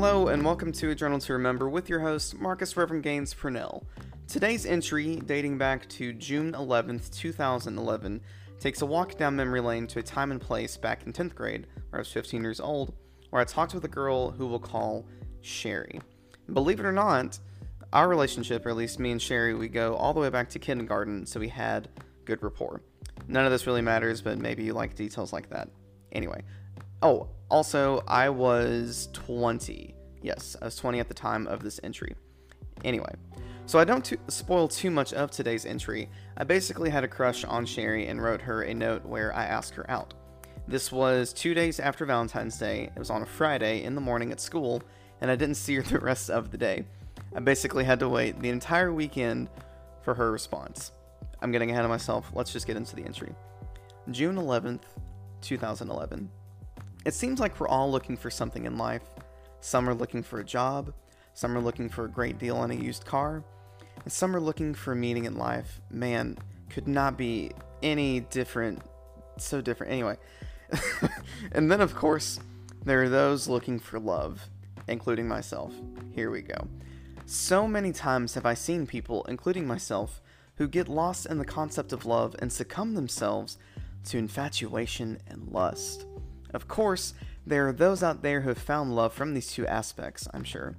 Hello, and welcome to A Journal to Remember with your host, Marcus Reverend Gaines Purnell. Today's entry, dating back to June 11th, 2011, takes a walk down memory lane to a time and place back in 10th grade, where I was 15 years old, where I talked with a girl who we'll call Sherry. Believe it or not, our relationship, or at least me and Sherry, we go all the way back to kindergarten, so we had good rapport. None of this really matters, but maybe you like details like that. Anyway, oh, also, I was 20. Yes, I was 20 at the time of this entry. Anyway, so I don't spoil too much of today's entry. I basically had a crush on Sherry and wrote her a note where I asked her out. This was two days after Valentine's Day. It was on a Friday in the morning at school, and I didn't see her the rest of the day. I basically had to wait the entire weekend for her response. I'm getting ahead of myself. Let's just get into the entry. June 11th, 2011. It seems like we're all looking for something in life. Some are looking for a job, some are looking for a great deal on a used car, and some are looking for a meaning in life. Man, could not be any different, so different. Anyway, and then of course, there are those looking for love, including myself. Here we go. So many times have I seen people, including myself, who get lost in the concept of love and succumb themselves to infatuation and lust. Of course, there are those out there who have found love from these two aspects, I'm sure.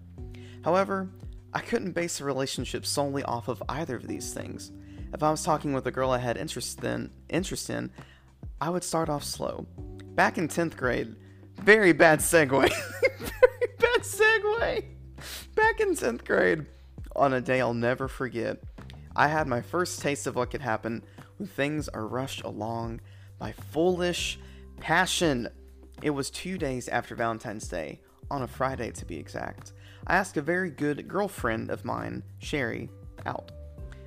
However, I couldn't base a relationship solely off of either of these things. If I was talking with a girl I had interest in, interest in I would start off slow. Back in 10th grade, very bad segue. very bad segue. Back in 10th grade, on a day I'll never forget, I had my first taste of what could happen when things are rushed along by foolish passion. It was two days after Valentine's Day, on a Friday to be exact. I asked a very good girlfriend of mine, Sherry, out.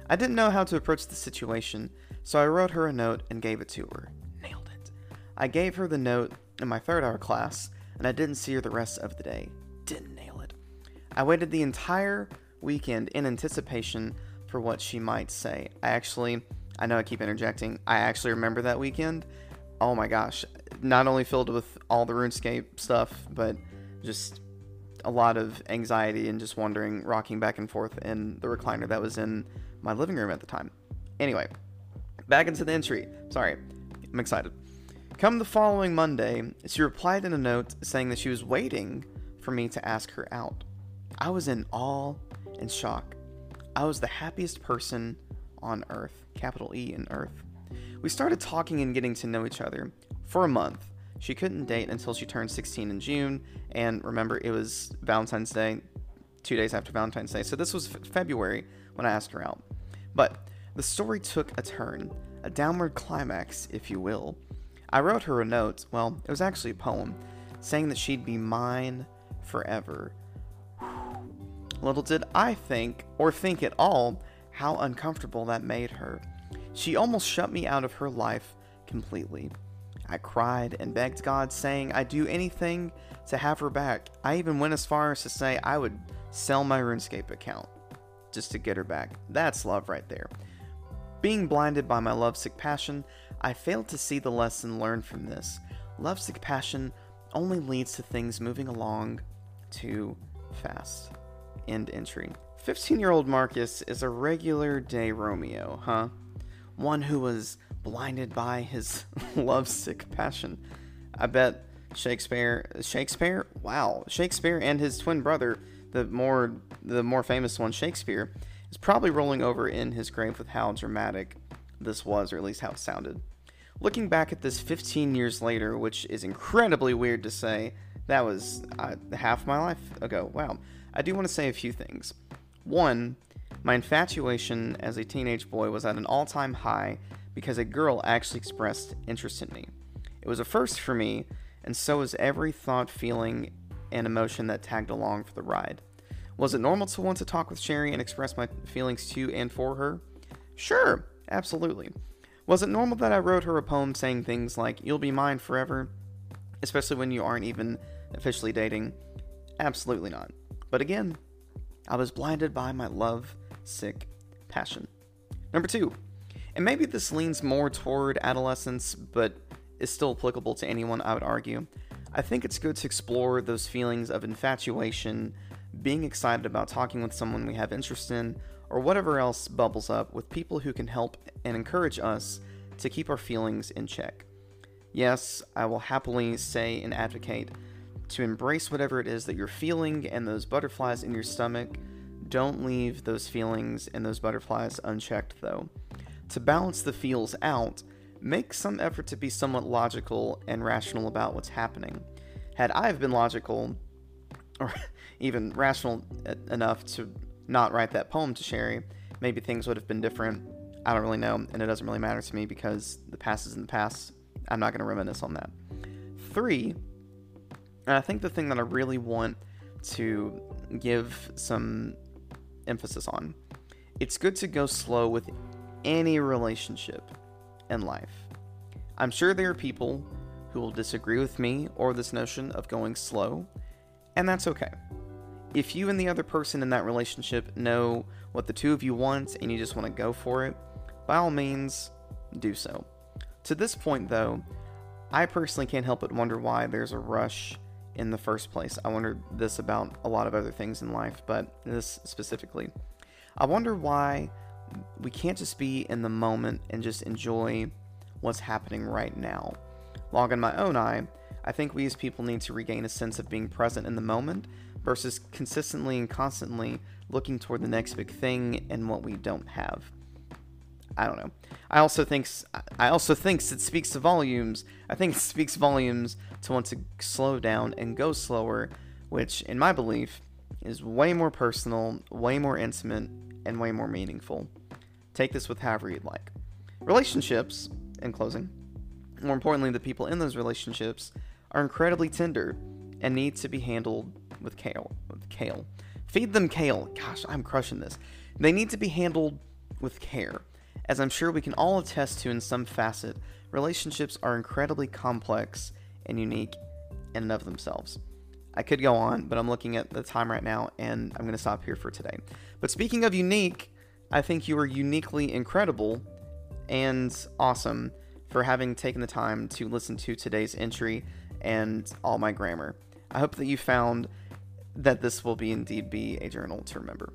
I didn't know how to approach the situation, so I wrote her a note and gave it to her. Nailed it. I gave her the note in my third hour class, and I didn't see her the rest of the day. Didn't nail it. I waited the entire weekend in anticipation for what she might say. I actually, I know I keep interjecting, I actually remember that weekend. Oh my gosh, not only filled with all the RuneScape stuff, but just a lot of anxiety and just wondering, rocking back and forth in the recliner that was in my living room at the time. Anyway, back into the entry. Sorry, I'm excited. Come the following Monday, she replied in a note saying that she was waiting for me to ask her out. I was in awe and shock. I was the happiest person on earth, capital E in earth. We started talking and getting to know each other for a month. She couldn't date until she turned 16 in June, and remember, it was Valentine's Day, two days after Valentine's Day, so this was f- February when I asked her out. But the story took a turn, a downward climax, if you will. I wrote her a note, well, it was actually a poem, saying that she'd be mine forever. Little did I think, or think at all, how uncomfortable that made her. She almost shut me out of her life completely. I cried and begged God, saying I'd do anything to have her back. I even went as far as to say I would sell my RuneScape account just to get her back. That's love right there. Being blinded by my lovesick passion, I failed to see the lesson learned from this. Lovesick passion only leads to things moving along too fast. End entry. 15 year old Marcus is a regular day Romeo, huh? One who was blinded by his lovesick passion. I bet Shakespeare Shakespeare? Wow. Shakespeare and his twin brother, the more the more famous one, Shakespeare, is probably rolling over in his grave with how dramatic this was, or at least how it sounded. Looking back at this 15 years later, which is incredibly weird to say, that was uh, half my life ago. Wow. I do want to say a few things. One, my infatuation as a teenage boy was at an all time high because a girl actually expressed interest in me. It was a first for me, and so was every thought, feeling, and emotion that tagged along for the ride. Was it normal to want to talk with Sherry and express my feelings to and for her? Sure, absolutely. Was it normal that I wrote her a poem saying things like, You'll be mine forever? Especially when you aren't even officially dating? Absolutely not. But again, I was blinded by my love sick passion. Number two, and maybe this leans more toward adolescence, but is still applicable to anyone, I would argue. I think it's good to explore those feelings of infatuation, being excited about talking with someone we have interest in, or whatever else bubbles up with people who can help and encourage us to keep our feelings in check. Yes, I will happily say and advocate to embrace whatever it is that you're feeling and those butterflies in your stomach. Don't leave those feelings and those butterflies unchecked, though. To balance the feels out, make some effort to be somewhat logical and rational about what's happening. Had I have been logical, or even rational enough to not write that poem to Sherry, maybe things would have been different. I don't really know, and it doesn't really matter to me because the past is in the past. I'm not going to reminisce on that. Three, and I think the thing that I really want to give some emphasis on it's good to go slow with any relationship in life. I'm sure there are people who will disagree with me or this notion of going slow, and that's okay. If you and the other person in that relationship know what the two of you want and you just want to go for it, by all means, do so. To this point, though, I personally can't help but wonder why there's a rush in the first place. I wonder this about a lot of other things in life, but this specifically. I wonder why we can't just be in the moment and just enjoy what's happening right now. Log in my own eye, I think we as people need to regain a sense of being present in the moment versus consistently and constantly looking toward the next big thing and what we don't have. I don't know. I also thinks I also thinks it speaks to volumes. I think it speaks volumes to want to slow down and go slower, which in my belief is way more personal, way more intimate, and way more meaningful. Take this with however you'd like. Relationships, in closing, more importantly, the people in those relationships are incredibly tender and need to be handled with kale. With kale. Feed them kale. Gosh, I'm crushing this. They need to be handled with care. As I'm sure we can all attest to in some facet, relationships are incredibly complex and unique in and of themselves. I could go on, but I'm looking at the time right now and I'm going to stop here for today. But speaking of unique, I think you are uniquely incredible and awesome for having taken the time to listen to today's entry and all my grammar. I hope that you found that this will be indeed be a journal to remember.